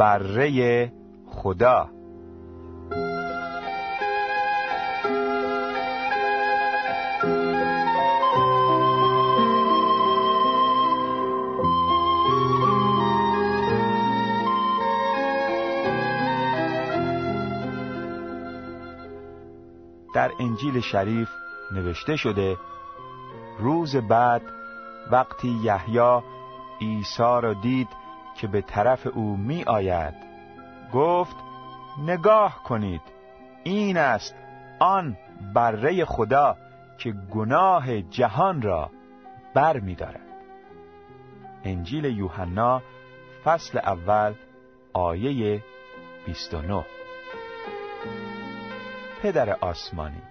بره خدا. در انجیل شریف نوشته شده روز بعد وقتی یحیی عیسی را دید که به طرف او می آید گفت نگاه کنید این است آن بره خدا که گناه جهان را بر می دارد. انجیل یوحنا فصل اول آیه 29 پدر آسمانی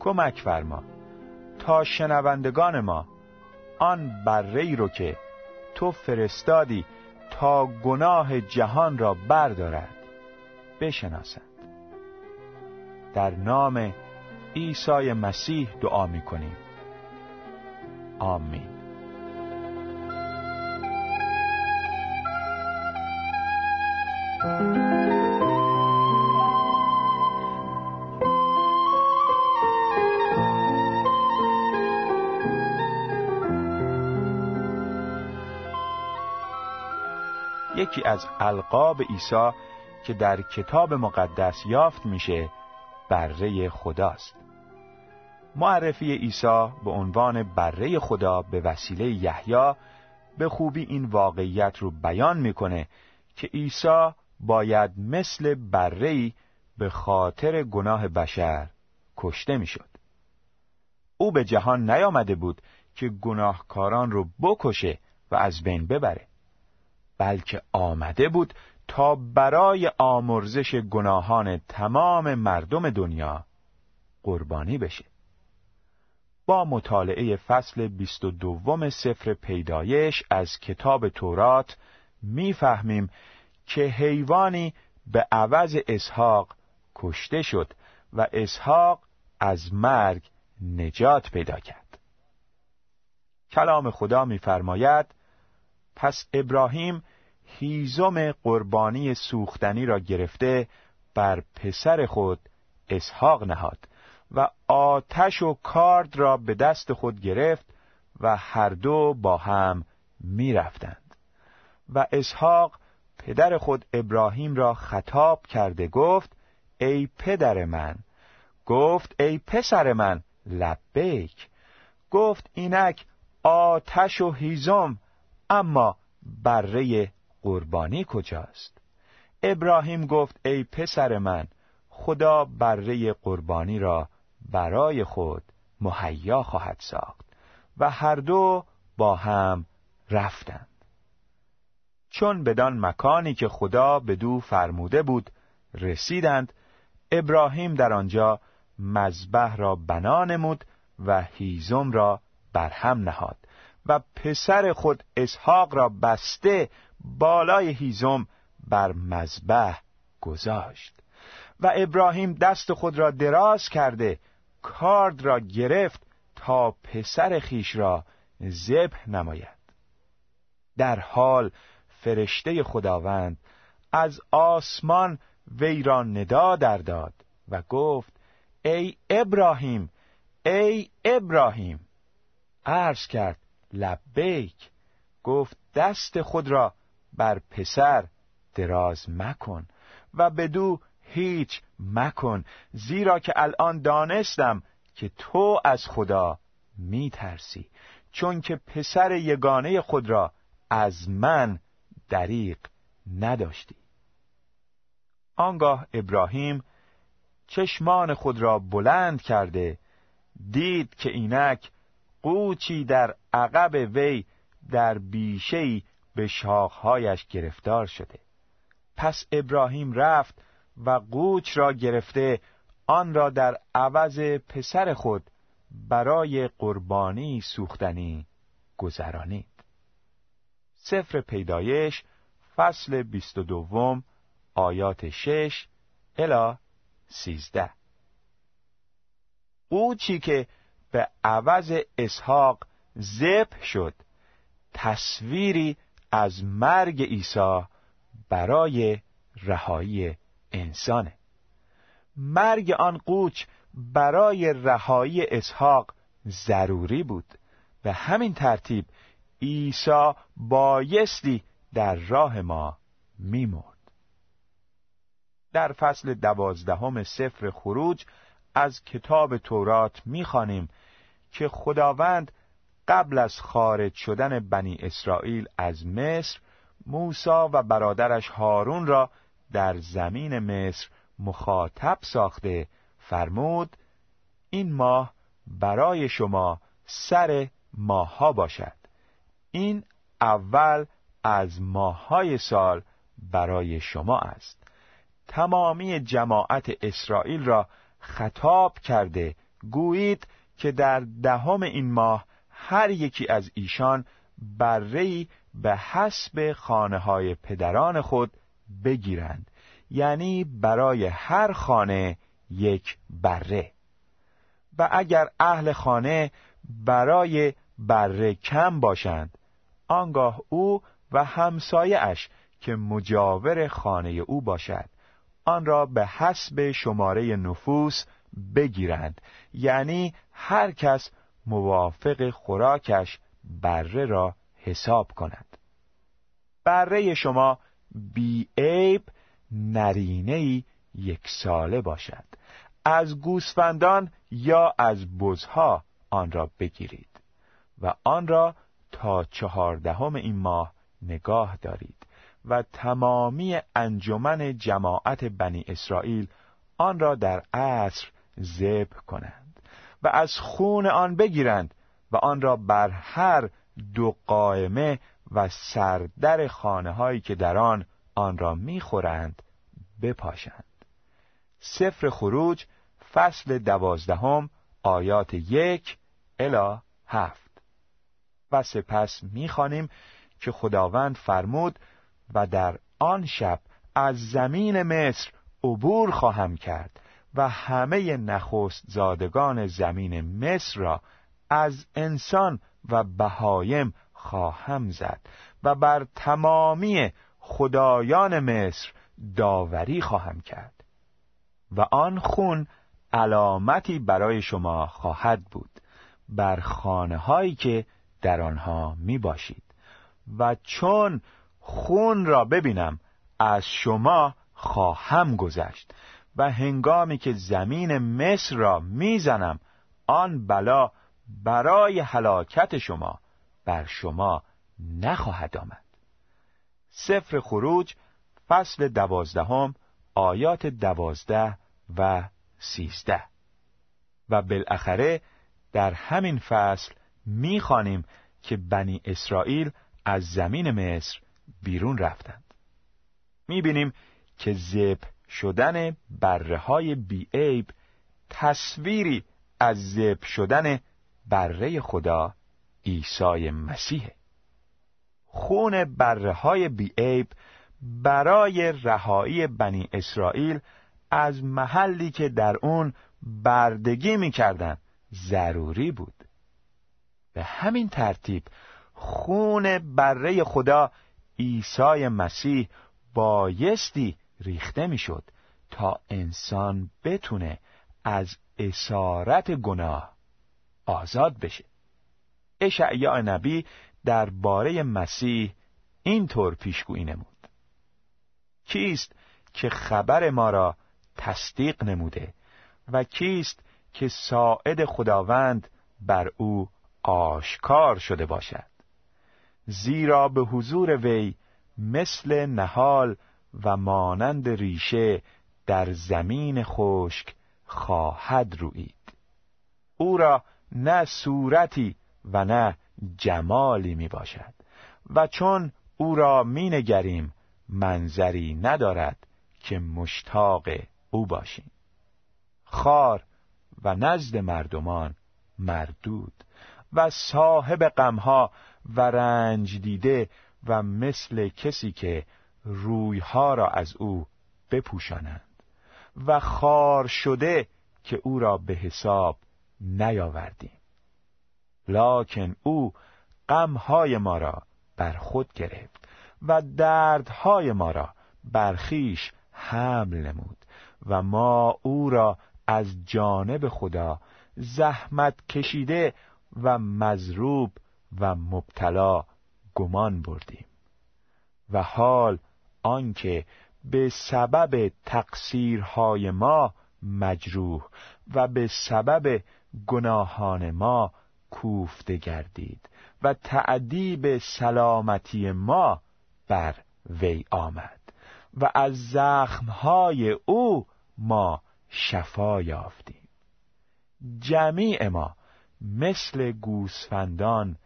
کمک فرما تا شنوندگان ما آن بره رو که تو فرستادی تا گناه جهان را بردارد. بشناسند در نام عیسی مسیح دعا می کنیم آمین. یکی از القاب عیسی که در کتاب مقدس یافت میشه بره خداست معرفی عیسی به عنوان بره خدا به وسیله یحیی به خوبی این واقعیت رو بیان می‌کنه که عیسی باید مثل بره به خاطر گناه بشر کشته می‌شد. او به جهان نیامده بود که گناهکاران رو بکشه و از بین ببره. بلکه آمده بود تا برای آمرزش گناهان تمام مردم دنیا قربانی بشه. با مطالعه فصل بیست و دوم سفر پیدایش از کتاب تورات می‌فهمیم که حیوانی به عوض اسحاق کشته شد و اسحاق از مرگ نجات پیدا کرد. کلام خدا میفرماید پس ابراهیم هیزم قربانی سوختنی را گرفته بر پسر خود اسحاق نهاد و آتش و کارد را به دست خود گرفت و هر دو با هم می رفتند. و اسحاق پدر خود ابراهیم را خطاب کرده گفت ای پدر من گفت ای پسر من لبیک گفت اینک آتش و هیزم اما بره قربانی کجاست؟ ابراهیم گفت ای پسر من خدا بره قربانی را برای خود مهیا خواهد ساخت و هر دو با هم رفتند. چون بدان مکانی که خدا به دو فرموده بود رسیدند ابراهیم در آنجا مذبح را بنا نمود و هیزم را برهم نهاد و پسر خود اسحاق را بسته بالای هیزم بر مذبح گذاشت و ابراهیم دست خود را دراز کرده کارد را گرفت تا پسر خیش را ذبح نماید. در حال فرشته خداوند از آسمان وی را ندا در داد و گفت ای ابراهیم ای ابراهیم! عرض کرد لبیک! گفت دست خود را بر پسر دراز مکن و بدو هیچ مکن زیرا که الان دانستم که تو از خدا می ترسی چون که پسر یگانه خود را از من دریق نداشتی. آنگاه ابراهیم چشمان خود را بلند کرده دید که اینک قوچی در عقب وی در بیشهای به شاخهایش گرفتار شده. پس ابراهیم رفت و قوچ را گرفته آن را در عوض پسر خود برای قربانی سوختنی گذرانید. سفر پیدایش فصل بیست و دوم آیات شش الا سیزده. قوچی که به عوض اسحاق ذبح شد تصویری از مرگ عیسی برای رهایی انسانه. مرگ آن قوچ برای رهایی اسحاق ضروری بود به همین ترتیب عیسی بایستی در راه ما میمرد. در فصل دوازدهم سفر خروج از کتاب تورات می‌خوانیم که خداوند قبل از خارج شدن بنی اسرائیل از مصر موسا و برادرش هارون را در زمین مصر مخاطب ساخته. فرمود این ماه برای شما سر ماهها باشد. این اول از ماههای سال برای شما است. تمامی جماعت اسرائیل را خطاب کرده. گویید که در دهم این ماه هر یکی از ایشان برهی به حسب خانه های پدران خود بگیرند. یعنی برای هر خانه یک بره. و اگر اهل خانه برای بره کم باشند آنگاه او و همسایه که مجاور خانه او باشد آن را به حسب شماره نفوس بگیرند. یعنی هر کس موافق خوراکش بره را حساب کند. بره شما بی عیب نرینه یک ساله باشد. از گوسفندان یا از بزها آن را بگیرید و آن را تا چهاردهم این ماه نگاه دارید و تمامی انجمن جماعت بنی اسرائیل آن را در عصر ذبح کنند. و از خون آن بگیرند و آن را بر هر دو قائمه و سردر خانه هایی که در آن آن را می‌خورند بپاشند. سفر خروج فصل دوازدهم آیات یک الا هفت. و سپس می‌خوانیم که خداوند فرمود و در آن شب از زمین مصر عبور خواهم کرد. و همه نخست زادگان زمین مصر را از انسان و بهایم خواهم زد و بر تمامی خدایان مصر داوری خواهم کرد و آن خون علامتی برای شما خواهد بود بر خانه هایی که در آنها می باشید و چون خون را ببینم از شما خواهم گذشت. و هنگامی که زمین مصر را می‌زنم آن بلا برای هلاکت شما بر شما نخواهد آمد. سفر خروج فصل دوازدهم آیات دوازده و سیزده. و بالاخره در همین فصل می‌خوانیم که بنی اسرائیل از زمین مصر بیرون رفتند. می‌بینیم که زب شدن بره های بیعیب تصویری از زب شدن بره خدا عیسی مسیح. خون بره های بیعیب برای رهایی بنی اسرائیل از محلی که در اون بردگی می‌کردند ضروری بود. به همین ترتیب خون بره خدا عیسی مسیح بایستی ریخته می‌شد تا انسان بتونه از اسارت گناه آزاد بشه. اشعیا نبی درباره مسیح اینطور پیشگویی نمود. کیست که خبر ما را تصدیق نموده و کیست که ساعد خداوند بر او آشکار شده باشد؟ زیرا به حضور وی مثل نهال و مانند ریشه در زمین خشک خواهد روید. او را نه صورتی و نه جمالی می باشد و چون او را می نگریم منظری ندارد که مشتاق او باشیم. خار و نزد مردمان مردود و صاحب غمها و رنج دیده و مثل کسی که رویها را از او بپوشانند و خار شده که او را به حساب نیاوردیم. لکن او غمهای ما را بر خود گرفت و دردهای ما را برخیش حمل نمود و ما او را از جانب خدا زحمت کشیده و مضروب و مبتلا گمان بردیم. و حال آنکه به سبب تقصیرهای ما مجروح و به سبب گناهان ما کوفته گردید و تعدیب سلامتی ما بر وی آمد و از زخمهای او ما شفا یافتیم. جمیع ما مثل گوسفندان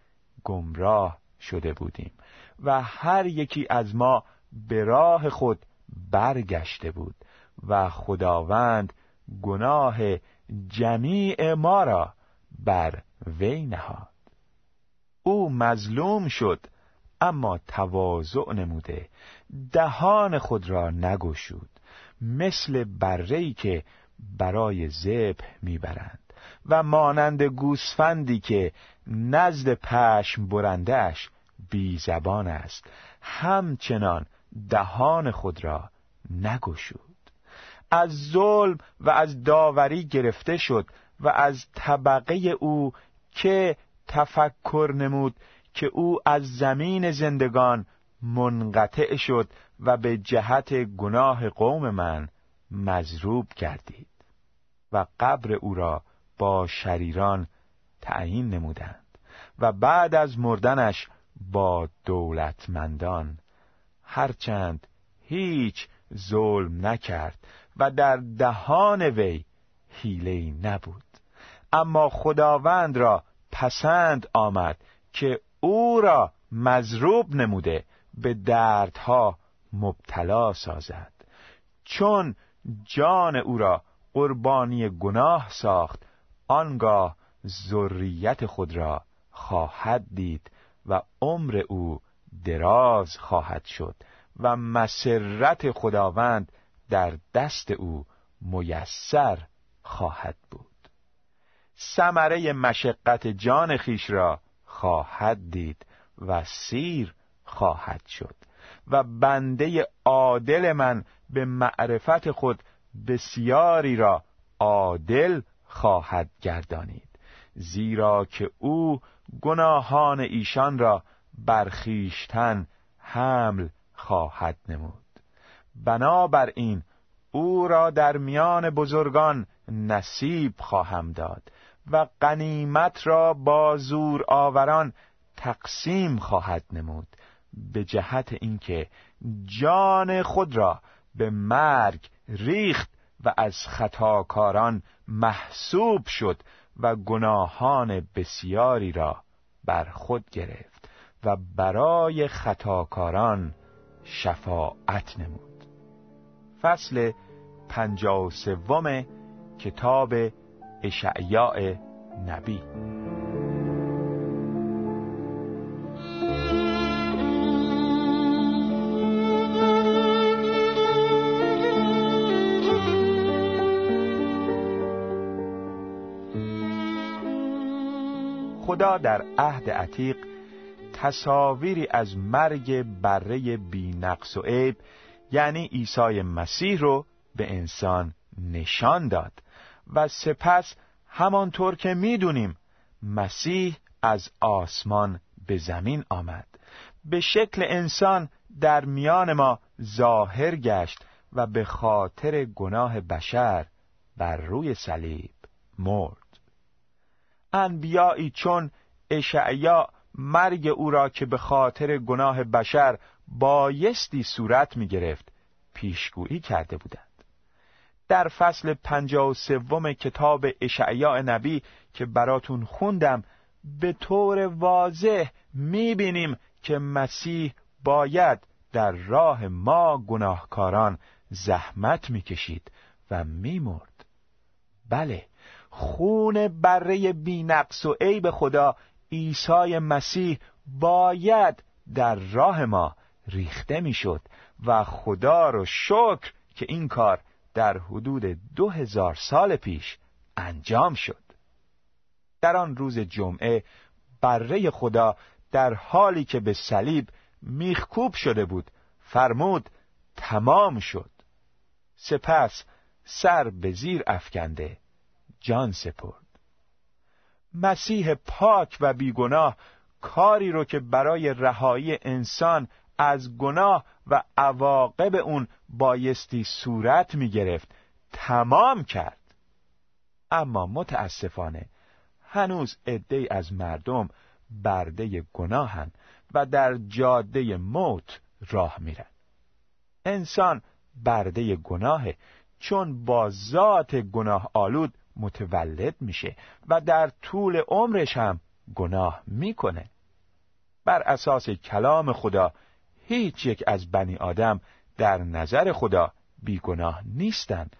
گمراه شده بودیم و هر یکی از ما به راه خود برگشته بود و خداوند گناه جمیع ما را بر وی نهاد. او مظلوم شد اما تواضع نموده. دهان خود را نگشود مثل برهی که برای ذبح می‌برند و مانند گوسفندی که نزد پشم برندش بی زبان است. همچنان دهان خود را نگشود. از ظلم و از داوری گرفته شد و از طبقه او که تفکر نمود که او از زمین زندگان منقطع شد و به جهت گناه قوم من مضروب گردید و قبر او را با شریران تعیین نمودند و بعد از مردنش با دولتمندان هرچند هیچ ظلم نکرد و در دهان وی حیله نبود. اما خداوند را پسند آمد که او را مضروب نموده به دردها مبتلا سازد. چون جان او را قربانی گناه ساخت آنگاه ذریت خود را خواهد دید و عمر او دراز خواهد شد و مسرت خداوند در دست او میسر خواهد بود. ثمره مشقت جان خیش را خواهد دید و سیر خواهد شد و بنده عادل من به معرفت خود بسیاری را عادل خواهد گردانید زیرا که او گناهان ایشان را برخیشتن حمل خواهد نمود. بنابراین او را در میان بزرگان نصیب خواهم داد و قنیمت را با زور آوران تقسیم خواهد نمود به جهت اینکه جان خود را به مرگ ریخت و از خطاکاران محسوب شد و گناهان بسیاری را بر خود گرفت. و برای خطاکاران شفاعت نمود. فصل پنجاه و سوم کتاب اشعیاء نبی. خدا در عهد عتیق تصاویری از مرگ بره بی نقص و عیب یعنی عیسی مسیح رو به انسان نشان داد. و سپس همانطور که می‌دونیم مسیح از آسمان به زمین آمد. به شکل انسان در میان ما ظاهر گشت و به خاطر گناه بشر بر روی صلیب مرد. انبیایی چون اشعیا مرگ او را که به خاطر گناه بشر بایستی صورت می گرفت پیشگویی کرده بودند. در فصل پنجاه و سوم کتاب اشعیا نبی که براتون خوندم به طور واضح می بینیم که مسیح باید در راه ما گناهکاران زحمت می‌کشید و میمرد. بله خون بره بینقص و عیب خدا عیسی مسیح باید در راه ما ریخته می‌شد و خدا رو شکر که این کار در حدود دو هزار سال پیش انجام شد. در آن روز جمعه بره خدا در حالی که به صلیب میخکوب شده بود فرمود تمام شد. سپس سر به زیر افکنده جان سپرد. مسیح پاک و بیگناه کاری رو که برای رهایی انسان از گناه و عواقب اون بایستی صورت می گرفت تمام کرد. اما متاسفانه هنوز عده از مردم برده گناهن و در جاده موت راه میرن. انسان برده گناهه چون با ذات گناه آلود متولد میشه و در طول عمرش هم گناه می‌کنه. بر اساس کلام خدا هیچ یک از بنی آدم در نظر خدا بیگناه نیستند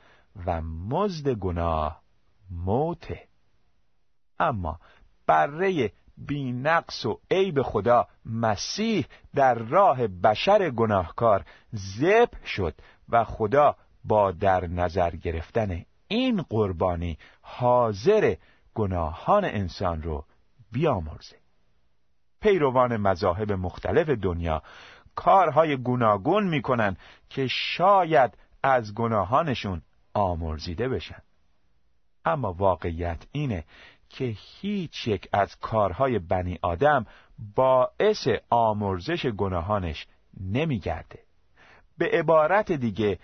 و مزد گناه موته. اما بره بی نقص و عیب خدا مسیح در راه بشر گناهکار زب شد و خدا با در نظر گرفتن این قربانی حاضر گناهان انسان رو بیامرزه. پیروان مذاهب مختلف دنیا کارهای گوناگون می‌کنن که شاید از گناهانشون آمرزیده بشن. اما واقعیت اینه که هیچ یک از کارهای بنی آدم باعث آمرزش گناهانش نمیگرده. به عبارت دیگه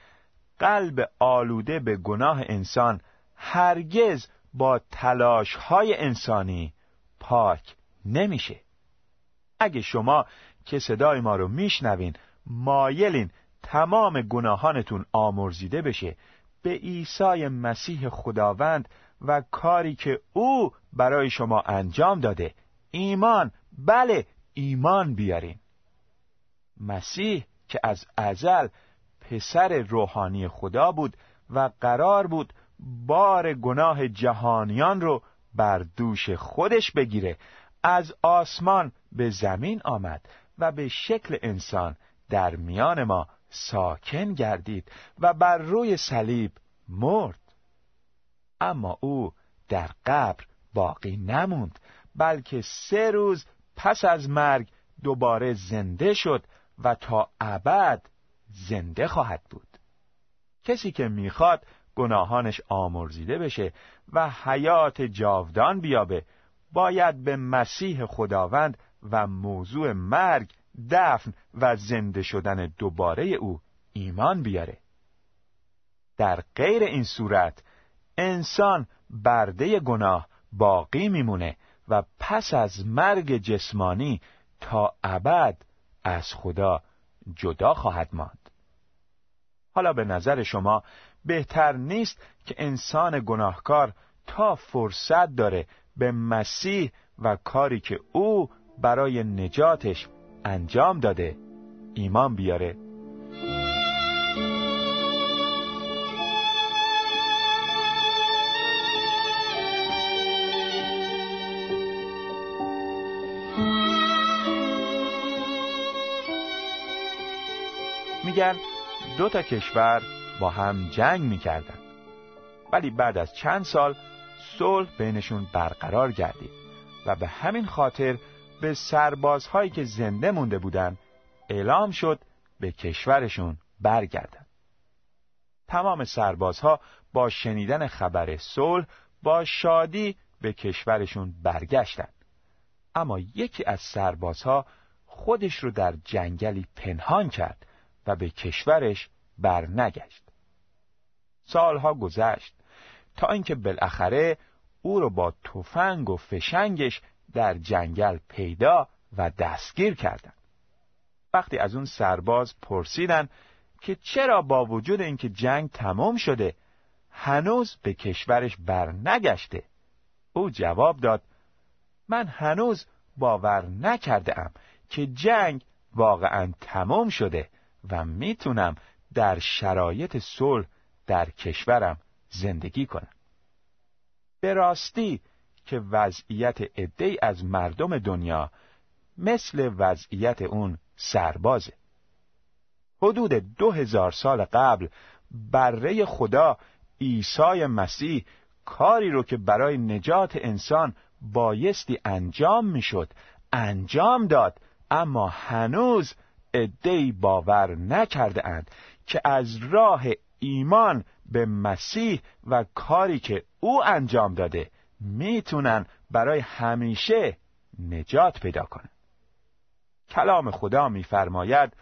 قلب آلوده به گناه انسان هرگز با تلاش های انسانی پاک نمیشه. اگه شما که صدای ما رو میشنوین مایلین تمام گناهانتون آمرزیده بشه به عیسی مسیح خداوند و کاری که او برای شما انجام داده. ایمان بله ایمان بیارین. مسیح که از ازل پسر روحانی خدا بود و قرار بود بار گناه جهانیان رو بر دوش خودش بگیره. از آسمان به زمین آمد و به شکل انسان در میان ما ساکن گردید و بر روی صلیب مرد. اما او در قبر باقی نموند بلکه سه روز پس از مرگ دوباره زنده شد و تا ابد زنده خواهد بود. کسی که می‌خواد گناهانش آمرزیده بشه و حیات جاودان بیابه. باید به مسیح خداوند و موضوع مرگ دفن و زنده شدن دوباره او ایمان بیاره. در غیر این صورت انسان برده گناه باقی میمونه و پس از مرگ جسمانی تا ابد از خدا جدا خواهد ماند. حالا به نظر شما بهتر نیست که انسان گناهکار تا فرصت داره به مسیح و کاری که او برای نجاتش انجام داده ایمان بیاره؟ میگن دو تا کشور با هم جنگ می‌کردن. ولی بعد از چند سال صلح بینشون برقرار گردید و به همین خاطر به سربازهایی که زنده مونده بودن اعلام شد به کشورشون برگردن. تمام سربازها با شنیدن خبر صلح با شادی به کشورشون برگشتند اما یکی از سربازها خودش رو در جنگلی پنهان کرد و به کشورش برنگشت. سالها گذشت تا اینکه بالاخره او را با تفنگ و فشنگش در جنگل پیدا و دستگیر کردند. وقتی از اون سرباز پرسیدن که چرا با وجود اینکه جنگ تمام شده هنوز به کشورش برنگشته او جواب داد من هنوز باور نکرده ام که جنگ واقعا تمام شده و می‌تونم در شرایط صلح در کشورم زندگی کنم. به راستی که وضعیت عده از مردم دنیا مثل وضعیت اون سربازه. حدود دو هزار سال قبل بره خدا عیسی مسیح کاری رو که برای نجات انسان بایستی انجام می‌شد انجام داد اما هنوز عدهای باور نکرده اند که از راه ایمان به مسیح و کاری که او انجام داده می‌تونن برای همیشه نجات پیدا کنن. کلام خدا میفرماید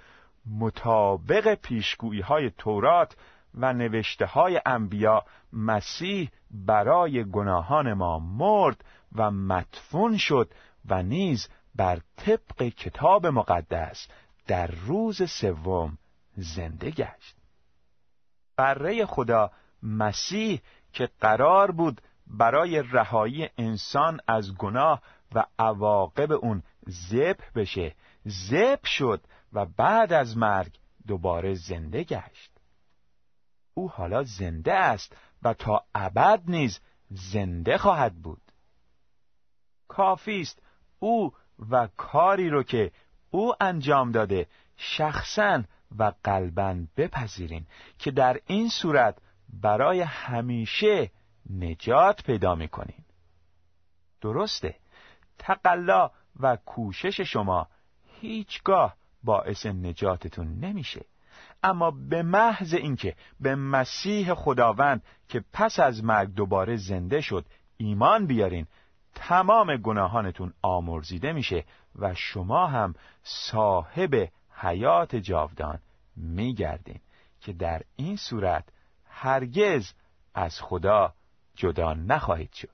مطابق پیشگویی های تورات و نوشته های انبیا مسیح برای گناهان ما مرد و مدفون شد و نیز بر طبق کتاب مقدس در روز سوم زنده گشت. بره خدا مسیح که قرار بود برای رهایی انسان از گناه و عواقب اون ذبح بشه. ذبح شد و بعد از مرگ دوباره زنده گشت. او حالا زنده است و تا ابد نیز زنده خواهد بود. کافی است او و کاری رو که او انجام داده. شخصا و قلبا بپذیرین که در این صورت برای همیشه نجات پیدا می‌کنین. درسته. تقلا و کوشش شما هیچگاه باعث نجاتتون نمیشه. اما به محض اینکه به مسیح خداوند که پس از مرگ دوباره زنده شد ایمان بیارین تمام گناهانتون آمرزیده میشه و شما هم صاحب حیات جاودان میگردین که در این صورت هرگز از خدا جدا نخواهید شد.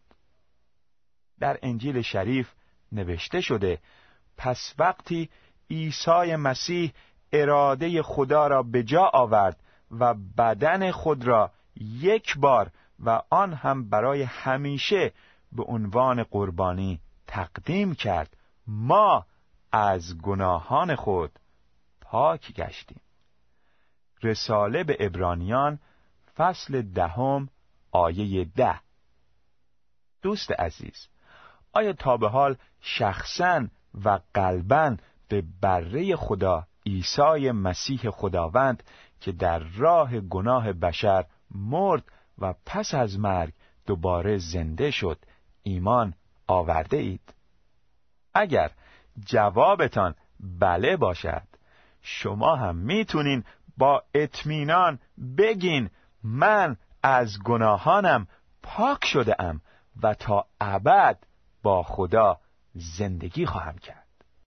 در انجیل شریف نوشته شده پس وقتی عیسی مسیح اراده خدا را به جا آورد و بدن خود را یک بار و آن هم برای همیشه به عنوان قربانی تقدیم کرد ما از گناهان خود پاک گشتیم. رساله به ابرانیان فصل دهم آیه ده. دوست عزیز آیا تا به حال شخصا و قلبا به بره خدا عیسی مسیح خداوند که در راه گناه بشر مرد و پس از مرگ دوباره زنده شد ایمان آورده اید؟ اگر جوابتان بله باشد شما هم می‌تونین با اطمینان بگین من از گناهانم پاک شده ام و تا ابد با خدا زندگی خواهم کرد.